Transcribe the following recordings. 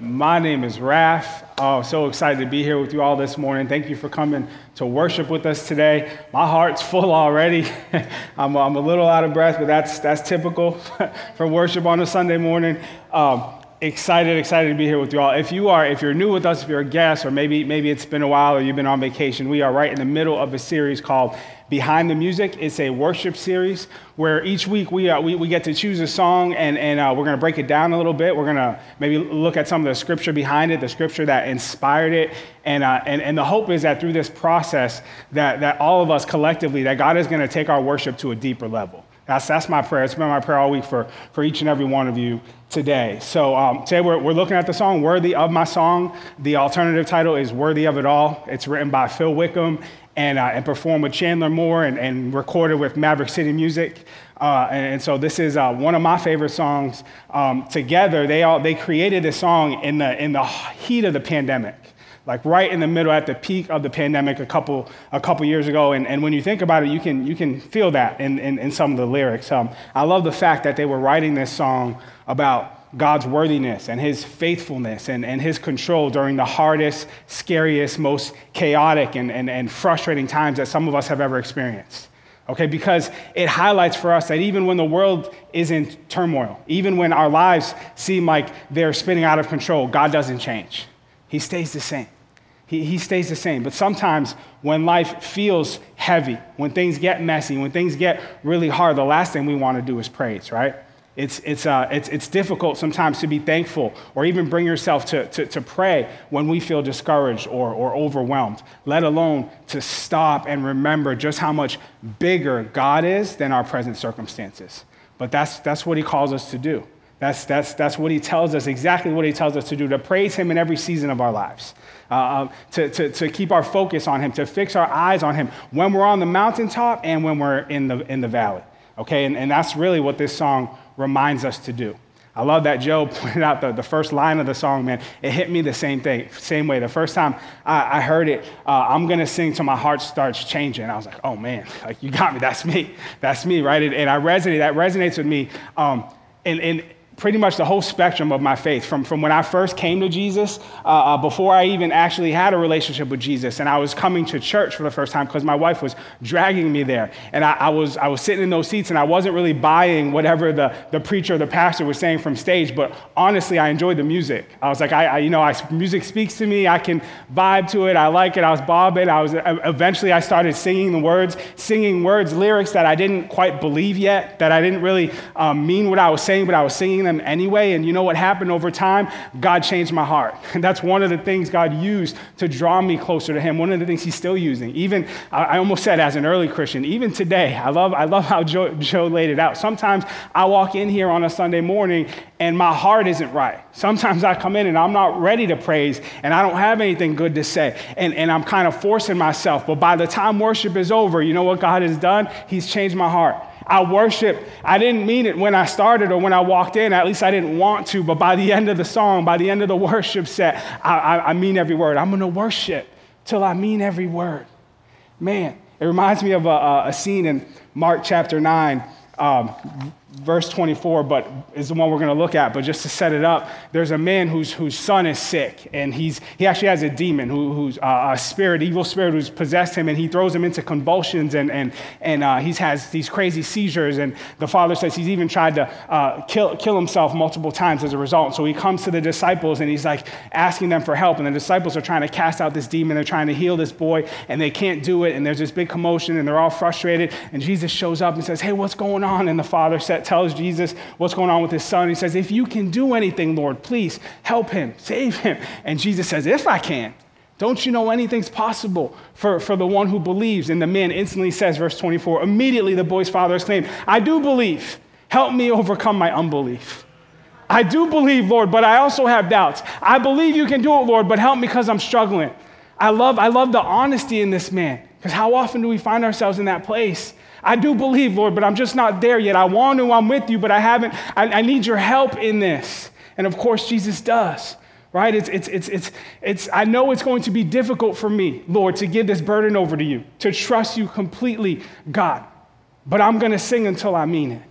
My name is Raf. Oh, so excited to be here with you all this morning. Thank you for coming to worship with us today. My heart's full already. I'm, I'm, a little out of breath, but that's, that's typical for worship on a Sunday morning. Um, excited, excited to be here with you all. If you are, if you're new with us, if you're a guest, or maybe maybe it's been a while or you've been on vacation, we are right in the middle of a series called Behind the Music. It's a worship series where each week we, uh, we, we, get to choose a song and, and uh, we're going to break it down a little bit. We're going to maybe look at some of the scripture behind it, the scripture that inspired it. And, uh, and, and the hope is that through this process, that, that all of us collectively, that God is going to take our worship to a deeper level. That's, that's my prayer. It's been my prayer all week for, for each and every one of you today. So um, today we're, we're looking at the song Worthy of My Song. The alternative title is Worthy of It All. It's written by Phil Wickham and, uh, and performed with Chandler Moore and, and recorded with Maverick City Music. Uh, and, and, so this is uh, one of my favorite songs. Um, together, they, all, they created this song in the, in the heat of the pandemic like right in the middle at the peak of the pandemic a couple, a couple years ago. And, and when you think about it, you can, you can feel that in, in, in some of the lyrics. Um, I love the fact that they were writing this song about God's worthiness and his faithfulness and, and his control during the hardest, scariest, most chaotic and, and, and frustrating times that some of us have ever experienced. Okay, because it highlights for us that even when the world is in turmoil, even when our lives seem like they're spinning out of control, God doesn't change. He stays the same. He, he stays the same. But sometimes when life feels heavy, when things get messy, when things get really hard, the last thing we want to do is praise, right? It's, it's, uh, it's, it's difficult sometimes to be thankful or even bring yourself to, to, to pray when we feel discouraged or, or overwhelmed, let alone to stop and remember just how much bigger God is than our present circumstances. But that's, that's what He calls us to do. That's, that's, that's what He tells us, exactly what He tells us to do, to praise Him in every season of our lives. Uh, uh, to, to, to keep our focus on Him, to fix our eyes on Him when we're on the mountaintop and when we're in the, in the valley. Okay, and, and that's really what this song reminds us to do. I love that Joe pointed out the, the first line of the song, man. It hit me the same thing, same way. The first time I, I heard it, uh, I'm gonna sing till my heart starts changing. I was like, oh man, like you got me. That's me. That's me, right? And, and I resonate. That resonates with me. Um, and, and pretty much the whole spectrum of my faith from, from when I first came to Jesus, uh, uh, before I even actually had a relationship with Jesus, and I was coming to church for the first time because my wife was dragging me there. And I, I, was, I was sitting in those seats and I wasn't really buying whatever the, the preacher or the pastor was saying from stage, but honestly, I enjoyed the music. I was like, I, I you know, I, music speaks to me, I can vibe to it, I like it, I was bobbing. I was, eventually, I started singing the words, singing words, lyrics that I didn't quite believe yet, that I didn't really um, mean what I was saying, but I was singing them anyway. And you know what happened over time? God changed my heart. And that's one of the things God used to draw me closer to Him. One of the things He's still using. Even, I almost said as an early Christian, even today, I love, I love how Joe, Joe laid it out. Sometimes I walk in here on a Sunday morning and my heart isn't right. Sometimes I come in and I'm not ready to praise and I don't have anything good to say. And, and I'm kind of forcing myself. But by the time worship is over, you know what God has done? He's changed my heart. I worship. I didn't mean it when I started or when I walked in. At least I didn't want to. But by the end of the song, by the end of the worship set, I, I, I mean every word. I'm going to worship till I mean every word. Man, it reminds me of a, a scene in Mark chapter 9. Um, verse 24, but is the one we're going to look at. But just to set it up, there's a man whose, whose son is sick, and he's, he actually has a demon who, who's uh, a spirit, evil spirit who's possessed him, and he throws him into convulsions, and, and, and uh, he has these crazy seizures. And the father says he's even tried to uh, kill, kill himself multiple times as a result. So he comes to the disciples, and he's like asking them for help. And the disciples are trying to cast out this demon, they're trying to heal this boy, and they can't do it. And there's this big commotion, and they're all frustrated. And Jesus shows up and says, Hey, what's going on? And the father said, tells Jesus what's going on with his son. He says, If you can do anything, Lord, please help him, save him. And Jesus says, If I can. Don't you know anything's possible for, for the one who believes? And the man instantly says, verse 24, immediately the boy's father exclaimed, I do believe. Help me overcome my unbelief. I do believe, Lord, but I also have doubts. I believe you can do it, Lord, but help me because I'm struggling. I love, I love the honesty in this man because how often do we find ourselves in that place? I do believe, Lord, but I'm just not there yet. I want to, I'm with you, but I haven't. I, I need your help in this. And of course, Jesus does right? It's, it's, it's, it's, it's, I know it's going to be difficult for me, Lord, to give this burden over to you, to trust you completely, God. But I'm going to sing until I mean it.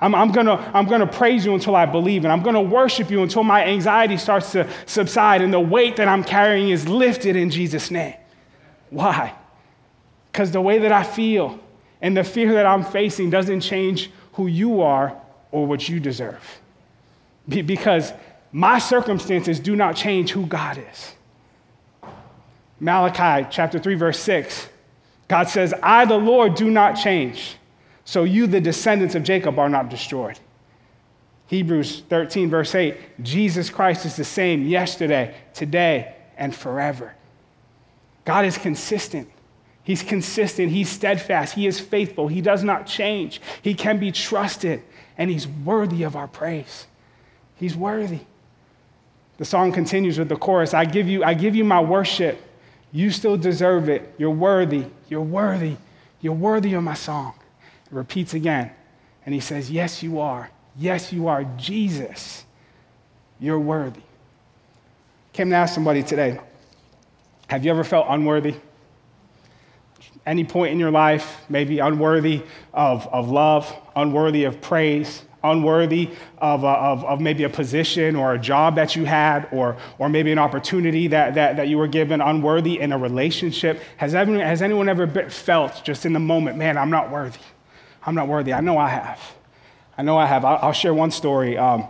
I'm, I'm going to I'm gonna praise you until I believe, and I'm going to worship you until my anxiety starts to subside and the weight that I'm carrying is lifted in Jesus' name. Why? Because the way that I feel and the fear that I'm facing doesn't change who you are or what you deserve. Be- because my circumstances do not change who God is. Malachi chapter 3, verse 6, God says, I, the Lord, do not change. So you, the descendants of Jacob, are not destroyed. Hebrews 13, verse 8, Jesus Christ is the same yesterday, today, and forever. God is consistent. He's consistent. He's steadfast. He is faithful. He does not change. He can be trusted, and He's worthy of our praise. He's worthy. The song continues with the chorus I give you, I give you my worship. You still deserve it. You're worthy. You're worthy. You're worthy of my song. It repeats again. And he says, Yes, you are. Yes, you are. Jesus, you're worthy. Came to ask somebody today Have you ever felt unworthy? Any point in your life, maybe unworthy of, of love, unworthy of praise, unworthy of, a, of, of, maybe a position or a job that you had, or, or maybe an opportunity that, that, that you were given, unworthy in a relationship. Has, everyone, has anyone ever felt just in the moment, man, I'm not worthy? I'm not worthy. I know I have. I know I have. I'll, I'll share one story. Um,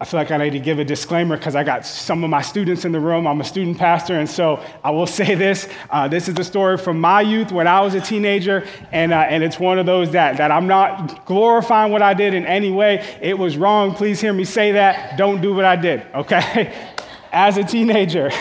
I feel like I need to give a disclaimer because I got some of my students in the room. I'm a student pastor, and so I will say this. Uh, this is a story from my youth when I was a teenager, and, uh, and it's one of those that, that I'm not glorifying what I did in any way. It was wrong. Please hear me say that. Don't do what I did, okay? As a teenager,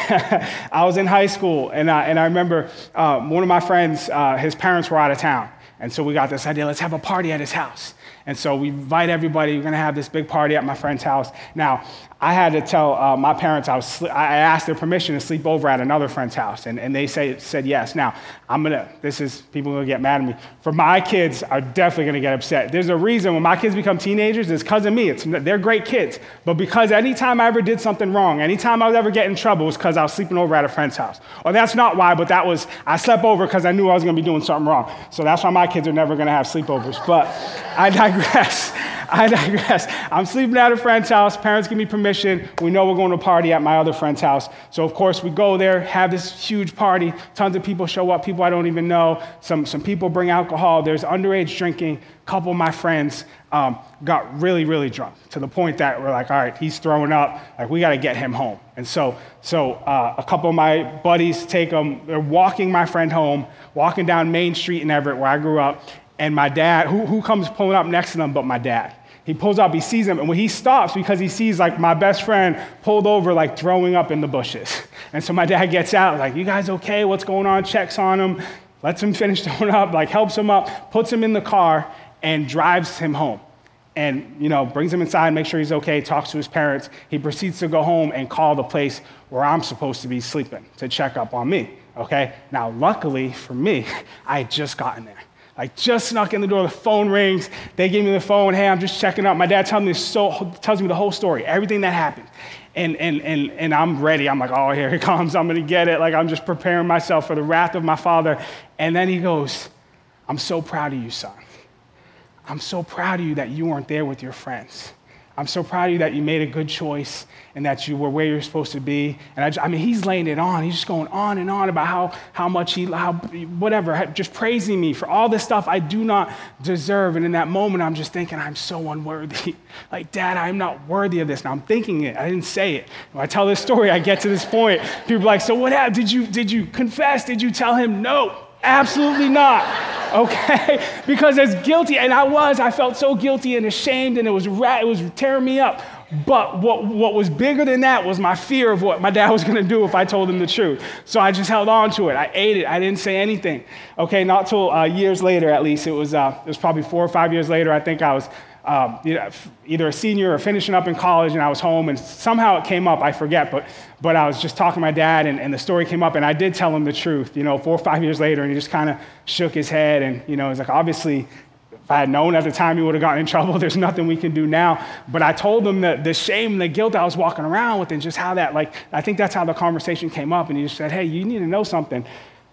I was in high school, and, I, and I remember uh, one of my friends, uh, his parents were out of town. And so we got this idea let's have a party at his house. And so we invite everybody. We're going to have this big party at my friend's house. Now, I had to tell uh, my parents, I, was, I asked their permission to sleep over at another friend's house, and, and they say, said yes. Now, I'm to, this is, people are to get mad at me. For my kids are definitely to get upset. There's a reason when my kids become teenagers, it's because of me. It's, they're great kids. But because anytime I ever did something wrong, anytime I was ever get in trouble, was because I was sleeping over at a friend's house. Or that's not why, but that was, I slept over because I knew I was to be doing something wrong. So that's why my kids are never to have sleepovers. But I digress. I digress. I'm sleeping at a friend's house. Parents give me permission. We know we're going to party at my other friend's house. So, of course, we go there, have this huge party. Tons of people show up, people I don't even know. Some, some people bring alcohol. There's underage drinking. A couple of my friends um, got really, really drunk to the point that we're like, all right, he's throwing up. Like, we got to get him home. And so, so uh, a couple of my buddies take them. They're walking my friend home, walking down Main Street in Everett, where I grew up. And my dad, who, who comes pulling up next to them but my dad? He pulls up, he sees him, and when he stops, because he sees like my best friend pulled over, like throwing up in the bushes. And so my dad gets out, like, You guys okay? What's going on? Checks on him, lets him finish throwing up, like helps him up, puts him in the car, and drives him home. And, you know, brings him inside, makes sure he's okay, talks to his parents. He proceeds to go home and call the place where I'm supposed to be sleeping to check up on me. Okay? Now, luckily for me, I had just gotten there. I just snuck in the door, the phone rings. They gave me the phone. Hey, I'm just checking out. My dad tells me, so, tells me the whole story, everything that happened. And, and, and, and I'm ready. I'm like, oh, here he comes. I'm to get it. Like, I'm just preparing myself for the wrath of my father. And then he goes, I'm so proud of you, son. I'm so proud of you that you weren't there with your friends. I'm so proud of you that you made a good choice and that you were where you're supposed to be. And I, just, I mean, he's laying it on. He's just going on and on about how, how much he, how, whatever, just praising me for all this stuff I do not deserve. And in that moment, I'm just thinking, I'm so unworthy. like, Dad, I'm not worthy of this. Now I'm thinking it. I didn't say it. When I tell this story, I get to this point. People are like, so what happened? Did you, did you confess? Did you tell him no? Absolutely not. Okay? because as guilty, and I was, I felt so guilty and ashamed, and it was, it was tearing me up. But what, what was bigger than that was my fear of what my dad was going to do if I told him the truth. So I just held on to it. I ate it. I didn't say anything. Okay, not till uh, years later, at least. It was, uh, it was probably four or five years later. I think I was um, either a senior or finishing up in college, and I was home, and somehow it came up. I forget, but, but I was just talking to my dad, and, and the story came up, and I did tell him the truth, you know, four or five years later, and he just kind of shook his head, and, you know, he's like, obviously, if I had known at the time he would have gotten in trouble, there's nothing we can do now. But I told him the, the shame, the guilt I was walking around with, and just how that, like, I think that's how the conversation came up. And he just said, Hey, you need to know something.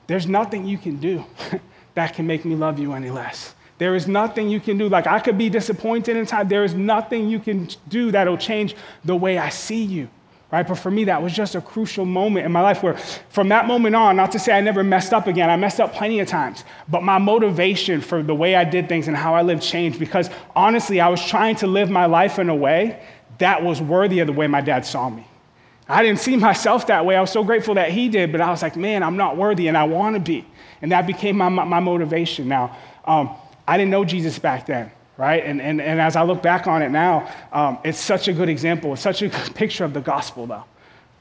There's nothing you can do that can make me love you any less. There is nothing you can do. Like, I could be disappointed in time. There is nothing you can do that'll change the way I see you right? But for me, that was just a crucial moment in my life where, from that moment on, not to say I never messed up again, I messed up plenty of times, but my motivation for the way I did things and how I lived changed because honestly, I was trying to live my life in a way that was worthy of the way my dad saw me. I didn't see myself that way. I was so grateful that he did, but I was like, man, I'm not worthy and I want to be. And that became my, my, my motivation. Now, um, I didn't know Jesus back then right? And, and, and as I look back on it now, um, it's such a good example. It's such a picture of the gospel, though.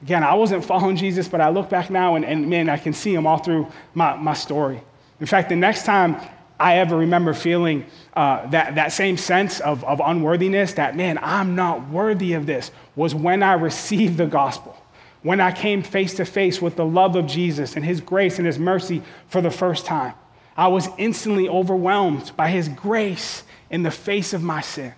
Again, I wasn't following Jesus, but I look back now and, and man, I can see him all through my, my story. In fact, the next time I ever remember feeling uh, that, that same sense of, of unworthiness, that man, I'm not worthy of this, was when I received the gospel. When I came face to face with the love of Jesus and his grace and his mercy for the first time. I was instantly overwhelmed by his grace in the face of my sin.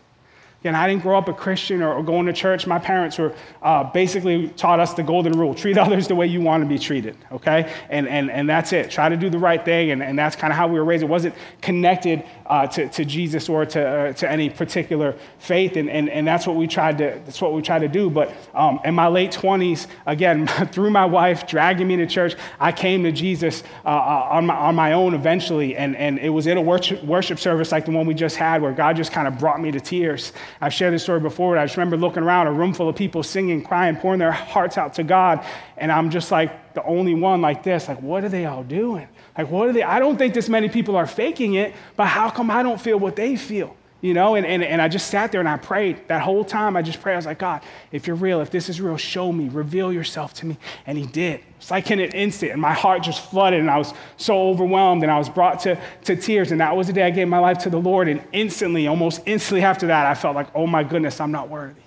Again, I didn't grow up a Christian or, going to church. My parents were uh, basically taught us the golden rule treat others the way you want to be treated, okay? And, and, and that's it. Try to do the right thing, and, and that's kind of how we were raised. It wasn't connected uh, to, to Jesus or to, uh, to any particular faith, and, and, and that's what we tried to, that's what we tried to do. But um, in my late 20s, again, through my wife dragging me to church, I came to Jesus uh, uh, on, my, on my own eventually, and, and it was in a worship, worship service like the one we just had where God just kind of brought me to tears. I've shared this story before, I just remember looking around, a room full of people singing, crying, pouring their hearts out to God. And I'm just like the only one like this. Like, what are they all doing? Like, what are they? I don't think this many people are faking it, but how come I don't feel what they feel? you know and, and, and i just sat there and i prayed that whole time i just prayed i was like god if you're real if this is real show me reveal yourself to me and he did it's like in an instant and my heart just flooded and i was so overwhelmed and i was brought to, to tears and that was the day i gave my life to the lord and instantly almost instantly after that i felt like oh my goodness i'm not worthy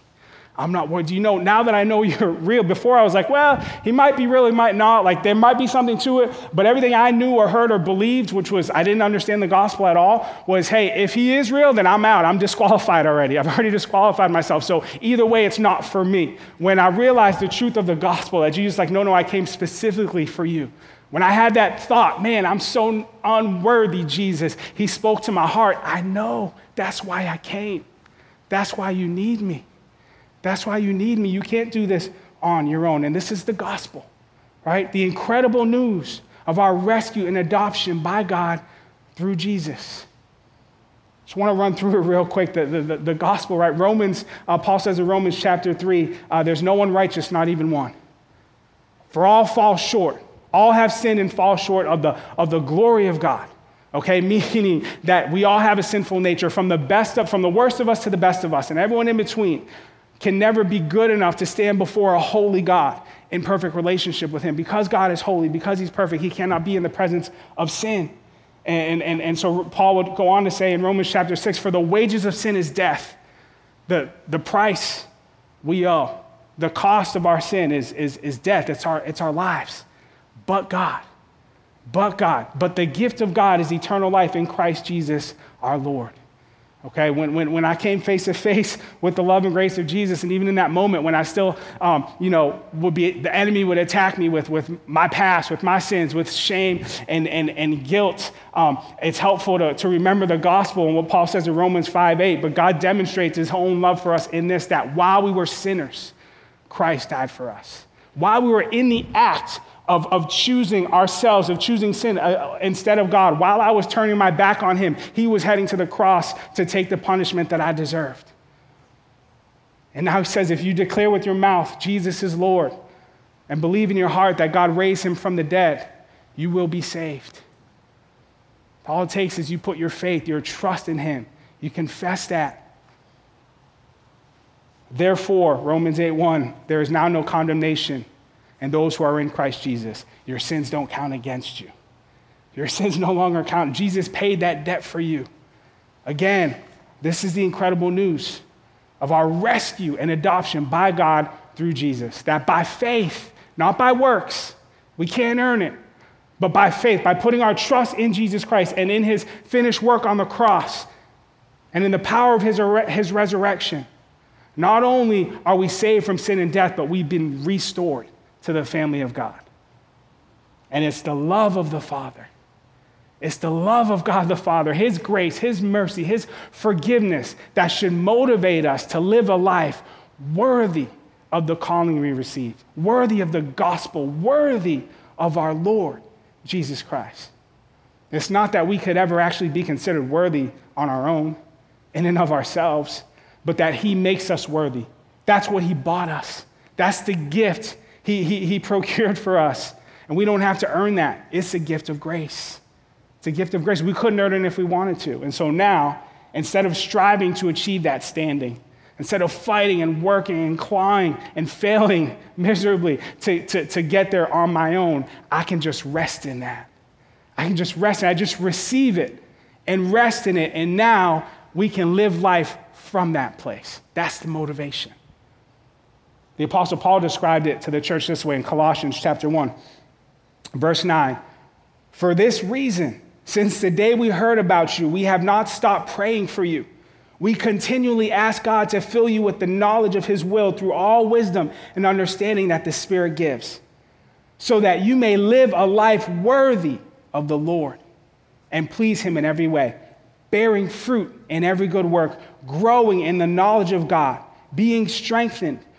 I'm not worried. Do you know, now that I know you're real, before I was like, well, he might be real, he might not. Like, there might be something to it. But everything I knew or heard or believed, which was I didn't understand the gospel at all, was hey, if he is real, then I'm out. I'm disqualified already. I've already disqualified myself. So either way, it's not for me. When I realized the truth of the gospel, that Jesus, like, no, no, I came specifically for you. When I had that thought, man, I'm so unworthy, Jesus, he spoke to my heart. I know that's why I came. That's why you need me. That's why you need me. You can't do this on your own. And this is the gospel, right? The incredible news of our rescue and adoption by God through Jesus. Just want to run through it real quick. The, the, the gospel, right? Romans, uh, Paul says in Romans chapter 3, uh, there's no one righteous, not even one. For all fall short. All have sinned and fall short of the, of the glory of God. Okay, meaning that we all have a sinful nature from the best of, from the worst of us to the best of us, and everyone in between can never be good enough to stand before a holy God in perfect relationship with Him. Because God is holy, because He's perfect, He cannot be in the presence of sin. And, and, and so Paul would go on to say in Romans chapter 6 For the wages of sin is death, the, the price we owe, the cost of our sin is, is, is death, it's our, it's our lives. But God, but God, but the gift of God is eternal life in Christ Jesus our Lord. Okay, when, when, when I came face to face with the love and grace of Jesus, and even in that moment when I still, um, you know, would be, the enemy would attack me with, with my past, with my sins, with shame and, and, and guilt, um, it's helpful to, to remember the gospel and what Paul says in Romans 5 8. But God demonstrates his own love for us in this that while we were sinners, Christ died for us. While we were in the act of, of choosing ourselves, of choosing sin uh, instead of God. While I was turning my back on Him, He was heading to the cross to take the punishment that I deserved. And now He says, if you declare with your mouth Jesus is Lord and believe in your heart that God raised Him from the dead, you will be saved. All it takes is you put your faith, your trust in Him. You confess that. Therefore, Romans 8 1, there is now no condemnation and those who are in Christ Jesus, your sins don't count against you. Your sins no longer count. Jesus paid that debt for you. Again, this is the incredible news of our rescue and adoption by God through Jesus. That by faith, not by works, we can't earn it, but by faith, by putting our trust in Jesus Christ and in his finished work on the cross and in the power of his, his resurrection, not only are we saved from sin and death, but we've been restored to the family of God. And it's the love of the Father It's the love of God the Father, His grace, His mercy, His forgiveness that should motivate us to live a life worthy of the calling we received, worthy of the gospel, worthy of our Lord Jesus Christ. It's not that we could ever actually be considered worthy on our own, in and of ourselves, but that He makes us worthy. That's what He bought us. That's the gift He, he, he procured for us. And we don't have to earn that. It's a gift of grace. It's a gift of grace. We couldn't earn it if we wanted to. And so now, instead of striving to achieve that standing, instead of fighting and working and clawing and failing miserably to, to, to get there on my own, I can just rest in that. I can just rest in it. I just receive it and rest in it. And now we can live life from that place. That's the motivation. The Apostle Paul described it to the church this way in Colossians chapter 1, verse 9. For this reason, since the day we heard about you, we have not stopped praying for you. We continually ask God to fill you with the knowledge of His will through all wisdom and understanding that the Spirit gives, so that you may live a life worthy of the Lord and please Him in every way, bearing fruit in every good work, growing in the knowledge of God, being strengthened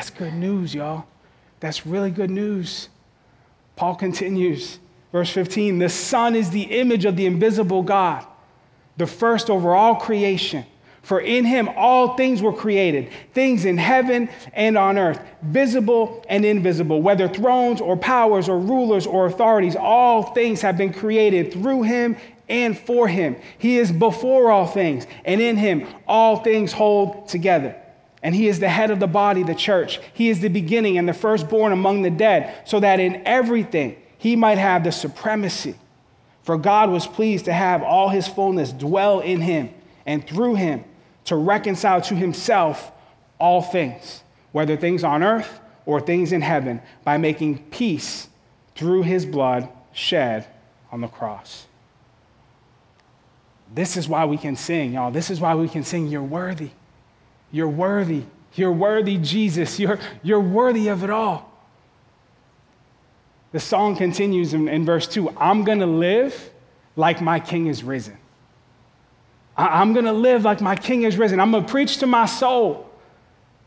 That's good news, y'all. That's really good news. Paul continues Verse 15 The Son is the image of the invisible God, the first over all creation. For in him all things were created, things in heaven and on earth, visible and invisible, whether thrones or powers or rulers or authorities, all things have been created through him and for him. He is before all things, and in him all things hold together. And he is the head of the body, the church. He is the beginning and the firstborn among the dead, so that in everything, he might have the supremacy. For God was pleased to have all his fullness dwell in him, and through him to reconcile to himself all things, whether things on earth or things in heaven, by making peace through his blood shed on the cross. This is why we can sing, y'all. This is why we can sing, You're worthy. You're worthy. You're worthy, Jesus. You're, you're worthy of it all. The song continues in, in verse 2 I'm going to live like my king is risen. I, I'm going to live like my king is risen. I'm going to preach to my soul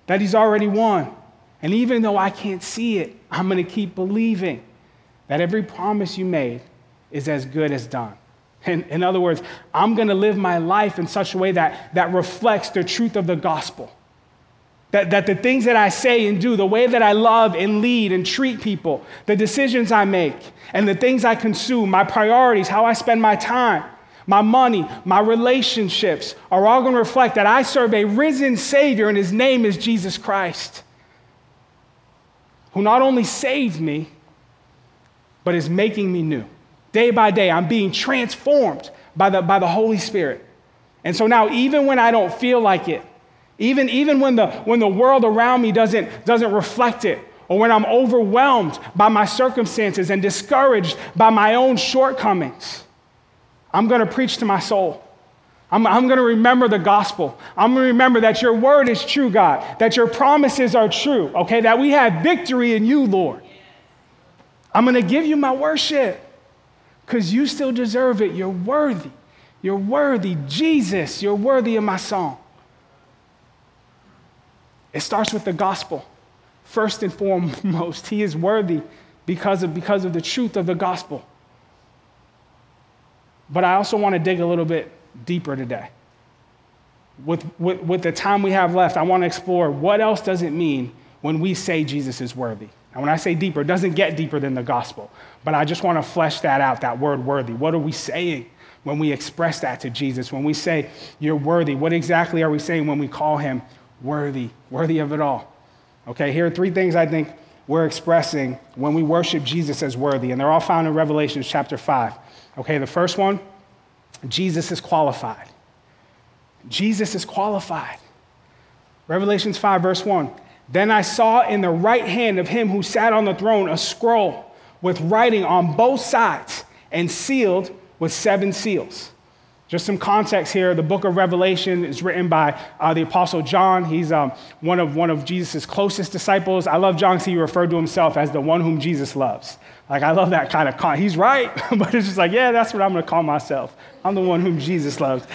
that he's already won. And even though I can't see it, I'm going to keep believing that every promise you made is as good as done. In, in other words, I'm going to live my life in such a way that, that reflects the truth of the gospel. That, that the things that I say and do, the way that I love and lead and treat people, the decisions I make, and the things I consume, my priorities, how I spend my time, my money, my relationships are all going to reflect that I serve a risen Savior and His name is Jesus Christ, who not only saved me, but is making me new. Day by day, I'm being transformed by the, by the Holy Spirit. And so now, even when I don't feel like it, even, even when, the, when the world around me doesn't, doesn't reflect it, or when I'm overwhelmed by my circumstances and discouraged by my own shortcomings, I'm going to preach to my soul. I'm, I'm going to remember the gospel. I'm going to remember that your word is true, God, that your promises are true, okay, that we have victory in you, Lord. I'm going to give you my worship because you still deserve it. You're worthy. You're worthy. Jesus, you're worthy of my song. It starts with the gospel. First and foremost, he is worthy because of, because of the truth of the gospel. But I also want to dig a little bit deeper today. With, with, with the time we have left, I want to explore what else does it mean when we say Jesus is worthy. And when I say deeper, it doesn't get deeper than the gospel. But I just want to flesh that out, that word worthy. What are we saying when we express that to Jesus? When we say, You're worthy, what exactly are we saying when we call him worthy, worthy of it all. Okay, here are three things I think we're expressing when we worship Jesus as worthy, and they're all found in Revelation chapter 5. Okay, the first one Jesus is qualified. Jesus is qualified. Revelations 5, verse 1. Then I saw in the right hand of him who sat on the throne a scroll with writing on both sides and sealed with seven seals. Just some context here. The book of Revelation is written by uh, the Apostle John. He's um, one of, one of Jesus' closest disciples. I love John because he referred to himself as the one whom Jesus loves. Like, I love that kind of con. He's right, but it's just like, yeah, that's what I'm going to call myself. I'm the one whom Jesus loves.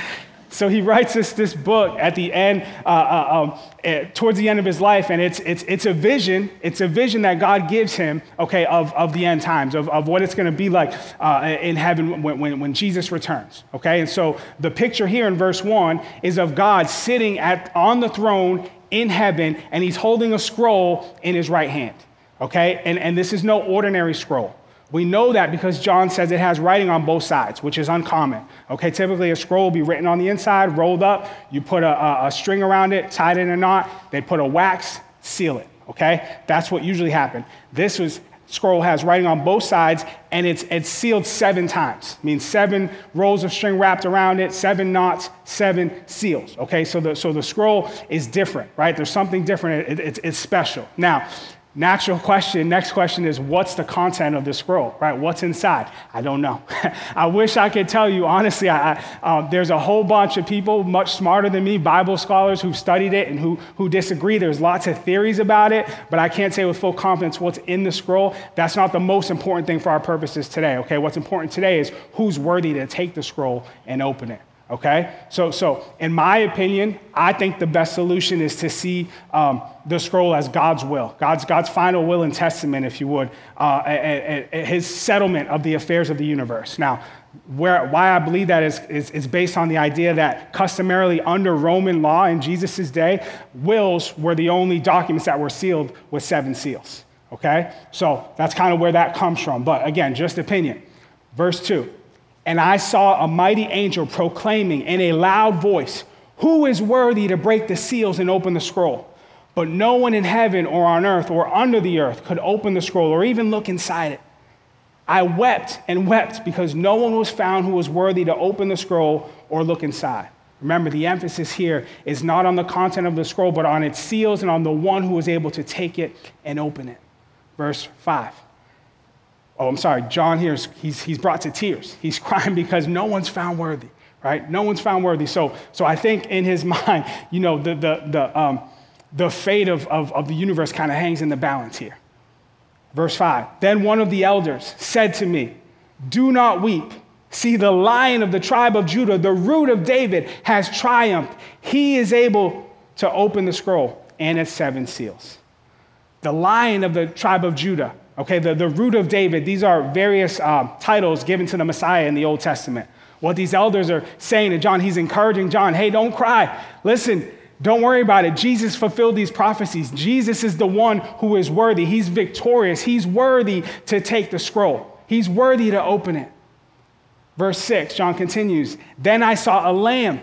So he writes us this book at the end, uh, uh, um, uh, towards the end of his life, and it's, it's, it's a vision. It's a vision that God gives him, okay, of, of the end times, of, of what it's going to be like uh, in heaven when, when, when Jesus returns, okay? And so the picture here in verse 1 is of God sitting at, on the throne in heaven, and he's holding a scroll in his right hand, okay? And, and this is no ordinary scroll. We know that because John says it has writing on both sides, which is uncommon. Okay, typically a scroll will be written on the inside, rolled up. You put a, a, a string around it, tied in a knot. They put a wax, seal it. Okay, that's what usually happened. This was scroll has writing on both sides, and it's it's sealed seven times. Means seven rolls of string wrapped around it, seven knots, seven seals. Okay, so the so the scroll is different, right? There's something different. It, it, it's, it's special. Now, Natural question, next question is what's the content of the scroll, right? What's inside? I don't know. I wish I could tell you, honestly. I, I, um, there's a whole bunch of people much smarter than me, Bible scholars who've studied it and who, who disagree. There's lots of theories about it, but I can't say with full confidence what's in the scroll. That's not the most important thing for our purposes today, okay? What's important today is who's worthy to take the scroll and open it okay so so in my opinion i think the best solution is to see um, the scroll as god's will god's god's final will and testament if you would uh, his settlement of the affairs of the universe now where, why I believe that is, is, is, based on the idea that customarily under Roman law in Jesus' day, wills were the only documents that were sealed with seven seals. Okay? So that's kind of where that comes from. But again, just opinion. Verse 2 and I saw a mighty angel proclaiming in a loud voice, Who is worthy to break the seals and open the scroll? But no one in heaven or on earth or under the earth could open the scroll or even look inside it. I wept and wept because no one was found who was worthy to open the scroll or look inside. Remember, the emphasis here is not on the content of the scroll, but on its seals and on the one who was able to take it and open it. Verse 5 oh, I'm sorry, John here, is, he's, he's brought to tears. He's crying because no one's found worthy, right? No one's found worthy. So, so I think in his mind, you know, the, the, the, um, the fate of, of, of the universe kind of hangs in the balance here. Verse 5 Then one of the elders said to me, Do not weep. See, the lion of the tribe of Judah, the root of David, has triumphed. He is able to open the scroll and its seven seals. The lion of the tribe of Judah, Okay, the, the root of David, these are various uh, titles given to the Messiah in the Old Testament. What these elders are saying to John, he's encouraging John, hey, don't cry. Listen, don't worry about it. Jesus fulfilled these prophecies. Jesus is the one who is worthy. He's victorious. He's worthy to take the scroll, he's worthy to open it. Verse 6, John continues Then I saw a lamb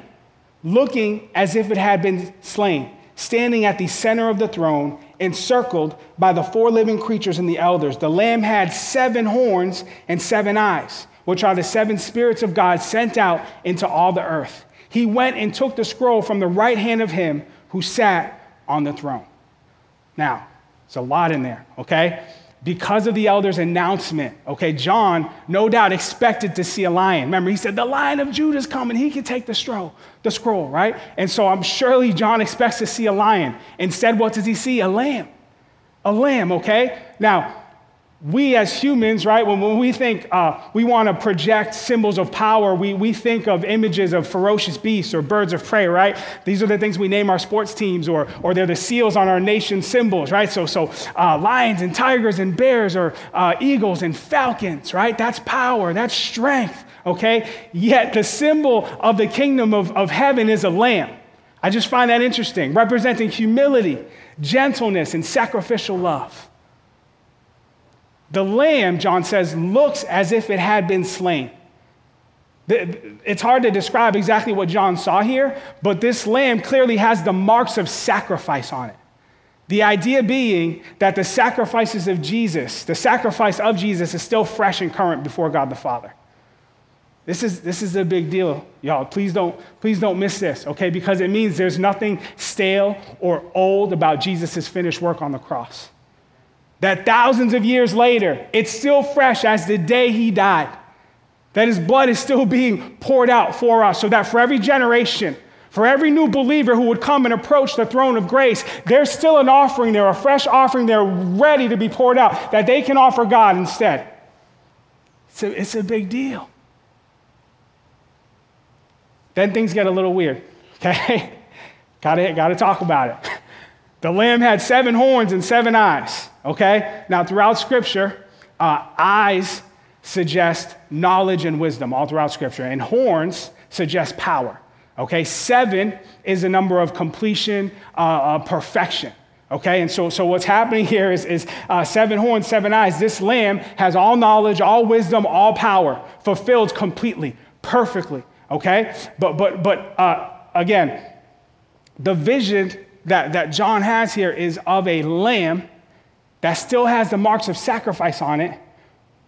looking as if it had been slain, standing at the center of the throne encircled by the four living creatures and the elders. The Lamb had seven horns and seven eyes, which are the seven spirits of God sent out into all the earth. He went and took the scroll from the right hand of him who sat on the throne. Now, it's a lot in there, okay? Because of the elder's announcement, okay, John no doubt expected to see a lion. Remember, he said, The lion of Judah is coming. He can take the scroll, the scroll, right? And so I'm surely John expects to see a lion. Instead, what does he see? A lamb. A lamb, okay? Now, we as humans, right, when, when we think uh, we want to project symbols of power, we, we think of images of ferocious beasts or birds of prey, right? These are the things we name our sports teams, or, or they're the seals on our nation symbols, right? So, so uh, lions and tigers and bears, or uh, eagles and falcons, right? That's power, that's strength, okay? Yet the symbol of the kingdom of, of heaven is a lamb. I just find that interesting, representing humility, gentleness, and sacrificial love. The lamb, John says, looks as if it had been slain. It's hard to describe exactly what John saw here, but this lamb clearly has the marks of sacrifice on it. The idea being that the sacrifices of Jesus, the sacrifice of Jesus, is still fresh and current before God the Father. This is, this is a big deal, y'all. Please don't, please don't miss this, okay? Because it means there's nothing stale or old about Jesus' finished work on the cross. That thousands of years later, it's still fresh as the day he died. That his blood is still being poured out for us, so that for every generation, for every new believer who would come and approach the throne of grace, there's still an offering there, a fresh offering there ready to be poured out that they can offer God instead. It's a, it's a big deal. Then things get a little weird, okay? gotta, gotta talk about it. The lamb had seven horns and seven eyes, okay? Now, throughout Scripture, uh, eyes suggest knowledge and wisdom all throughout Scripture, and horns suggest power, okay? Seven is a number of completion, uh, uh, perfection. Okay, and so, so what's happening here is, is uh, seven horns, seven eyes. This lamb has all knowledge, all wisdom, all power, fulfilled completely, perfectly okay? But, but, but uh, again, the vision that, that John has here is of a lamb that still has the marks of sacrifice on it,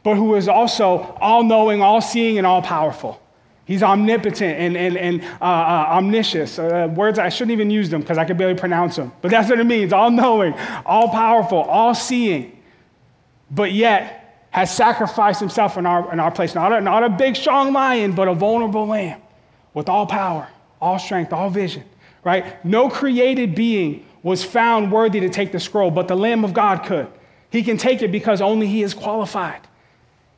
but who is also all knowing, all seeing, and all powerful. He's omnipotent and, and, and uh, uh, omniscious. Uh, words, I shouldn't even use them because I can barely pronounce them. But that's what it means all knowing, all powerful, all seeing. But yet, has sacrificed himself in our, in our place. Not a, not a big, strong lion, but a vulnerable lamb with all power, all strength, all vision, right? No created being was found worthy to take the scroll, but the Lamb of God could. He can take it because only he is qualified.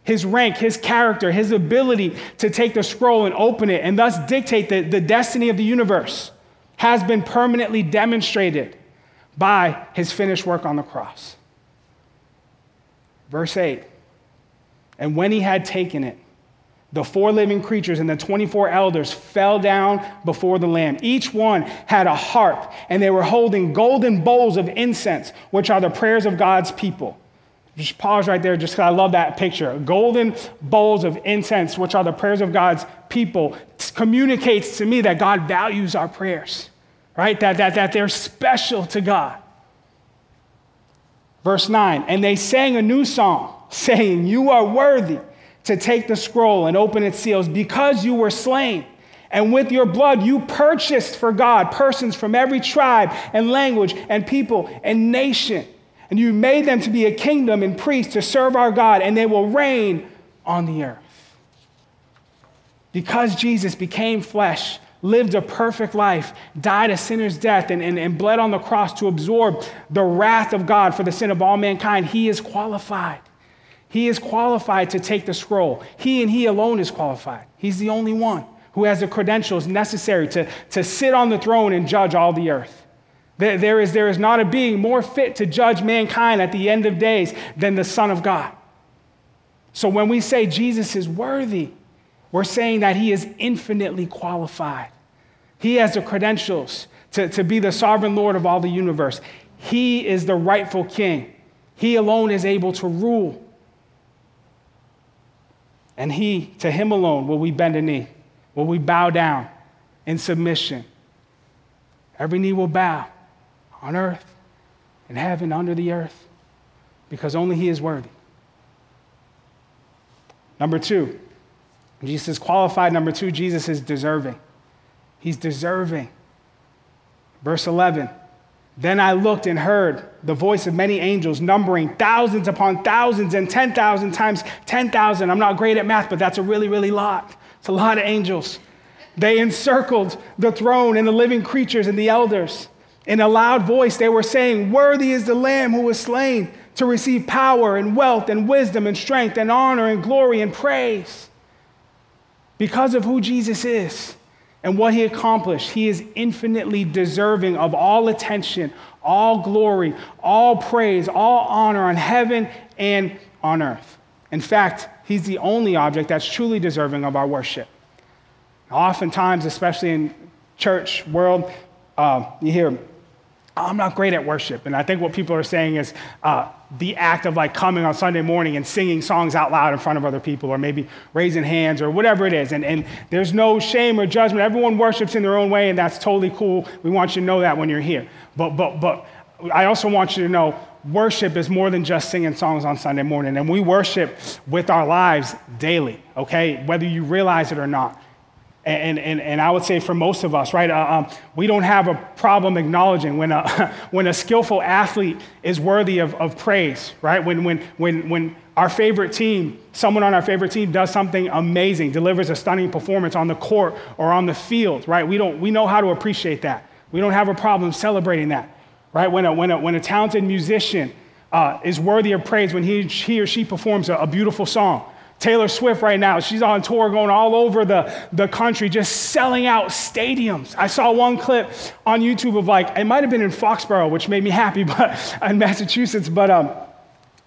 His rank, his character, his ability to take the scroll and open it and thus dictate the, the destiny of the universe has been permanently demonstrated by his finished work on the cross. Verse 8 and when he had taken it, the four living creatures and the 24 elders fell down before the Lamb. Each one had a harp, and they were holding golden bowls of incense, which are the prayers of God's people. Just pause right there, just because I love that picture. Golden bowls of incense, which are the prayers of God's people, communicates to me that God values our prayers, right? That, that, that they're special to God. Verse 9, and they sang a new song saying, You are worthy to take the scroll and open its seals because you were slain. And with your blood, you purchased for God persons from every tribe and language and people and nation. And you made them to be a kingdom and priests to serve our God, and they will reign on the earth. Because Jesus became flesh, lived a perfect life, died a sinner's death, and, and, and bled on the cross to absorb the wrath of God for the sin of all mankind, he is qualified. He is qualified to take the scroll. He and he alone is qualified. He's the only one who has the credentials necessary to, to sit on the throne and judge all the earth. There, there, is, there is not a being more fit to judge mankind at the end of days than the Son of God. So when we say Jesus is worthy, we're saying that he is infinitely qualified. He has the credentials to, to be the sovereign Lord of all the universe. He is the rightful king. He alone is able to rule. And he, to him alone, will we bend a knee, will we bow down in submission. Every knee will bow on earth, in heaven, under the earth, because only he is worthy. Number two, Jesus is qualified. Number two, Jesus is deserving. He's deserving. Verse 11 then I looked and heard the voice of many angels, numbering thousands upon thousands and 10,000 times 10,000. I'm not great at math, but that's a really, really lot. It's a lot of angels. They encircled the throne and the living creatures and the elders. In a loud voice, they were saying, Worthy is the Lamb who was slain to receive power and wealth and wisdom and strength and honor and glory and praise. Because of who Jesus is and what he accomplished, he is infinitely deserving of all attention, all glory, all praise, all honor on heaven and on earth. In fact, he's the only object that's truly deserving of our worship. Oftentimes, especially in church world, uh, you hear, I'm not great at worship. And I think what people are saying is uh, the act of like coming on Sunday morning and singing songs out loud in front of other people, or maybe raising hands, or whatever it is. And, and there's no shame or judgment. Everyone worships in their own way, and that's totally cool. We want you to know that when you're here. But, but, but I also want you to know worship is more than just singing songs on Sunday morning, and we worship with our lives daily, okay? Whether you realize it or not. And, and, and I would say for most of us, right, uh, um, we don't have a problem acknowledging when a, when a skillful athlete is worthy of, of praise, right? When, when, when, when our favorite team, someone on our favorite team does something amazing, delivers a stunning performance on the court or on the field, right? We, don't, we know how to appreciate that. We don't have a problem celebrating that, right? When a, when a, when a talented musician uh, is worthy of praise when he, he or she performs a, a beautiful song, Taylor Swift right now, she's on tour going all over the, the country, just selling out stadiums. I saw one clip on YouTube of like, it might have been in Foxborough, which made me happy, but in Massachusetts, but um,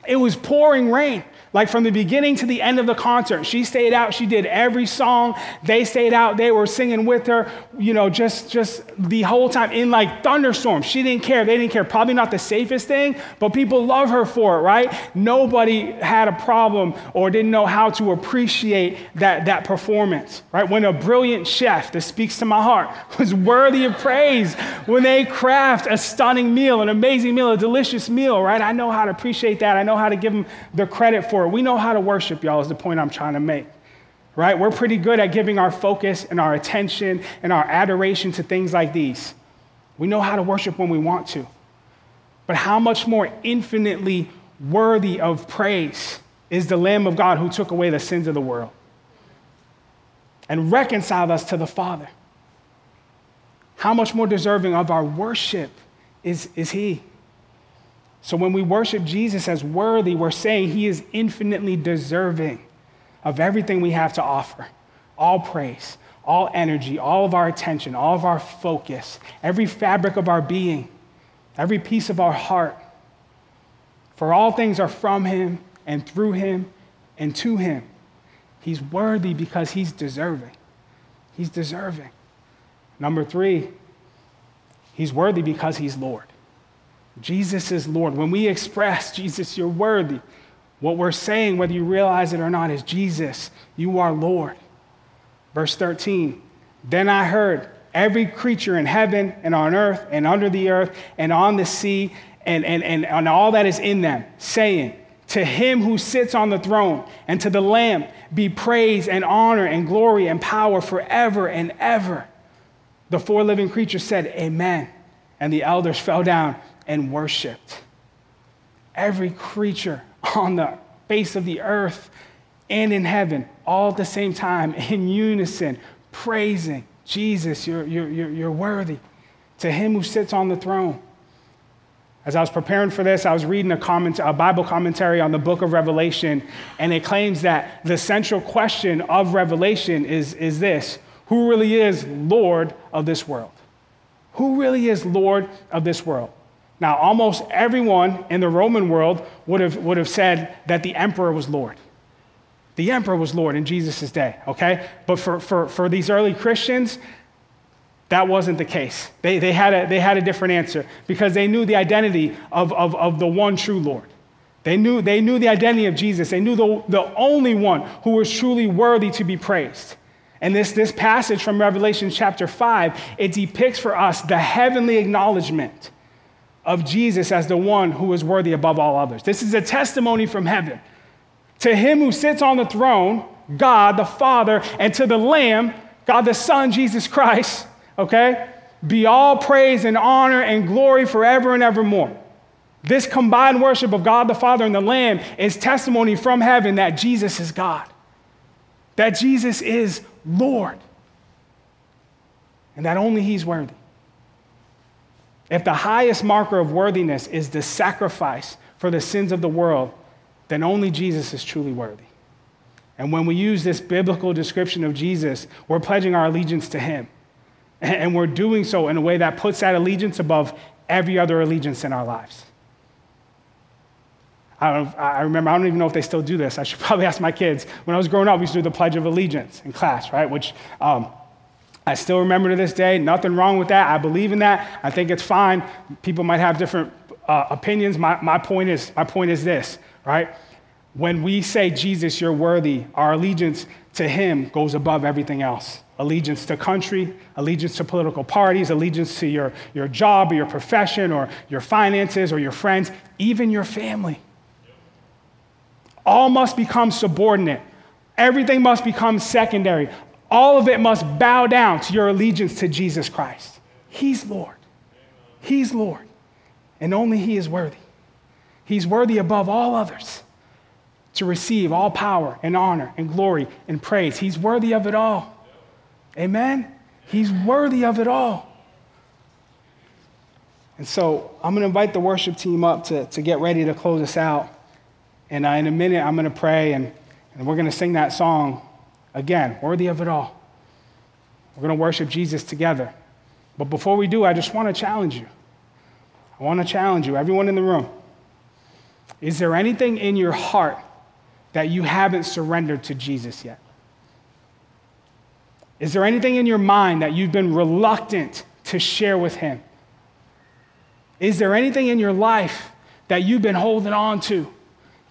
it was pouring rain. Like from the beginning to the end of the concert, she stayed out. She did every song. They stayed out. They were singing with her, you know, just, just the whole time in like thunderstorms. She didn't care. They didn't care. Probably not the safest thing, but people love her for it, right? Nobody had a problem or didn't know how to appreciate that, that performance, right? When a brilliant chef, that speaks to my heart, was worthy of praise, when they craft a stunning meal, an amazing meal, a delicious meal, right? I know how to appreciate that. I know how to give them the credit for we know how to worship, y'all, is the point I'm trying to make. Right? We're pretty good at giving our focus and our attention and our adoration to things like these. We know how to worship when we want to. But how much more infinitely worthy of praise is the Lamb of God who took away the sins of the world and reconciled us to the Father? How much more deserving of our worship is, is He? So when we worship Jesus as worthy, we're saying he is infinitely deserving of everything we have to offer all praise, all energy, all of our attention, all of our focus, every fabric of our being, every piece of our heart. For all things are from him and through him and to him. He's worthy because he's deserving. He's deserving. Number three, he's worthy because he's Lord. Jesus is Lord. When we express, Jesus, you're worthy, what we're saying, whether you realize it or not, is Jesus, you are Lord. Verse 13 Then I heard every creature in heaven and on earth and under the earth and on the sea and, and, and, and all that is in them, saying, To him who sits on the throne and to the Lamb be praise and honor and glory and power forever and ever. The four living creatures said, Amen. And the elders fell down and worshiped. Every creature on the face of the earth and in heaven, all at the same time, in unison, praising Jesus, you're, you're, you're worthy. To him who sits on the throne. As I was preparing for this, I was reading a, comment, a Bible commentary on the book of Revelation, and it claims that the central question of Revelation is, is this Who really is Lord of this world? Who really is Lord of this world? Now, almost everyone in the Roman world would have, would have said that the emperor was Lord. The emperor was Lord in Jesus' day, okay? But for, for, for these early Christians, that wasn't the case. They, they, had a, they had a different answer because they knew the identity of, of, of the one true Lord. They knew, they knew the identity of Jesus. They knew the, the only one who was truly worthy to be praised. And this, this passage from Revelation chapter 5, it depicts for us the heavenly acknowledgement of Jesus as the one who is worthy above all others. This is a testimony from heaven. To him who sits on the throne, God the Father, and to the Lamb, God the Son, Jesus Christ, okay, be all praise and honor and glory forever and evermore. This combined worship of God the Father and the Lamb is testimony from heaven that Jesus is God, that Jesus is Lord, and that only He's worthy. If the highest marker of worthiness is the sacrifice for the sins of the world, then only Jesus is truly worthy. And when we use this biblical description of Jesus, we're pledging our allegiance to him. And we're doing so in a way that puts that allegiance above every other allegiance in our lives. I, I, remember, I don't even know if they still do this. I should probably ask my kids. When I was growing up, we used to do the Pledge of Allegiance in class, right? Which um, I still remember to this day, nothing wrong with that. I believe in that. I think it's fine. People might have different uh, opinions. My, my, point is, my point is this, right? When we say, Jesus, you're worthy, our allegiance to him goes above everything else allegiance to country, allegiance to political parties, allegiance to your, your job or your profession or your finances or your friends, even your family. All must become subordinate. Everything must become secondary. All of it must bow down to your allegiance to Jesus Christ. He's Lord. He's Lord. And only He is worthy. He's worthy above all others to receive all power and honor and glory and praise. He's worthy of it all. Amen? He's worthy of it all. And so I'm going to invite the worship team up to, to get ready to close us out. And uh, in a minute, I'm going to pray and, and we're going to sing that song again, worthy of it all. We're going to worship Jesus together. But before we do, I just want to challenge you. I want to challenge you, everyone in the room. Is there anything in your heart that you haven't surrendered to Jesus yet? Is there anything in your mind that you've been reluctant to share with Him? Is there anything in your life that you've been holding on to,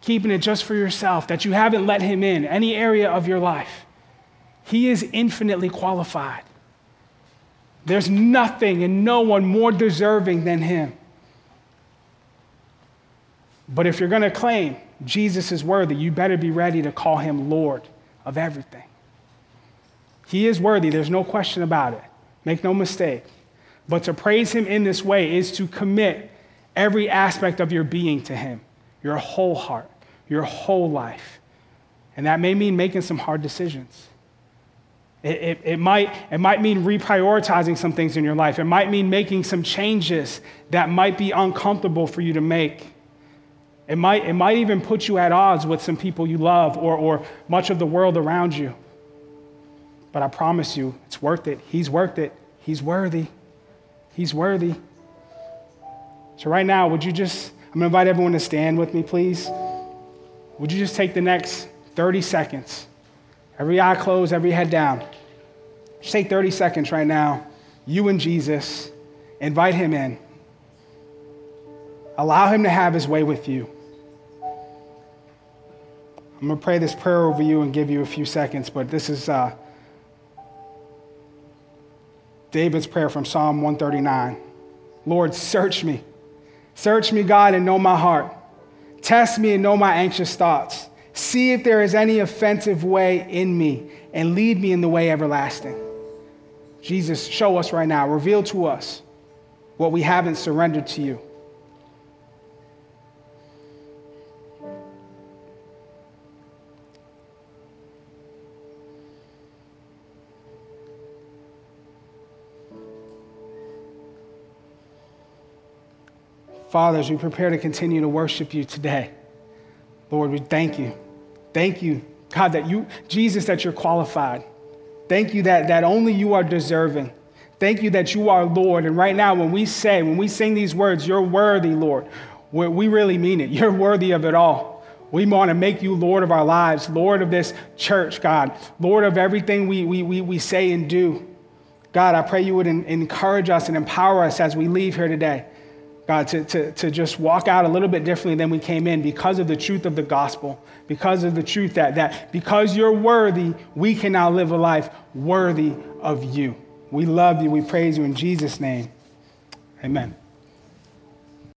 keeping it just for yourself, that you haven't let Him in, any area of your life? He is infinitely qualified. There's nothing and no one more deserving than Him. But if you're going to claim Jesus is worthy, you better be ready to call Him Lord of everything. He is worthy, there's no question about it. Make no mistake. But to praise Him in this way is to commit every aspect of your being to Him, your whole heart, your whole life. And that may mean making some hard decisions. It, it, it, might, it might mean reprioritizing some things in your life. It might mean making some changes that might be uncomfortable for you to make. It might, it might even put you at odds with some people you love or, or much of the world around you. But I promise you, it's worth it. He's worth it. He's worthy. He's worthy. So, right now, would you just, I'm going to invite everyone to stand with me, please. Would you just take the next 30 seconds? Every eye closed, every head down. Just take 30 seconds right now. You and Jesus, invite him in. Allow him to have his way with you. I'm going to pray this prayer over you and give you a few seconds, but this is. Uh, David's prayer from Psalm 139 Lord, search me. Search me, God, and know my heart. Test me and know my anxious thoughts. See if there is any offensive way in me, and lead me in the way everlasting. Jesus, show us right now, reveal to us what we haven't surrendered to you. Fathers, we prepare to continue to worship you today, Lord, we thank you. Thank you, God, that you, Jesus, that you're qualified. Thank you that, that only you are deserving. Thank you that you are Lord. And right now, when we say, when we sing these words, you're worthy, Lord, we really mean it. You're worthy of it all. We want to make you Lord of our lives, Lord of this church, God, Lord of everything we, we, we, we say and do. God, I pray you would encourage us and empower us as we leave here today. God, to, to, to just walk out a little bit differently than we came in because of the truth of the gospel, because of the truth that, that because you're worthy, we can now live a life worthy of you. We love you. We praise you in Jesus' name. Amen.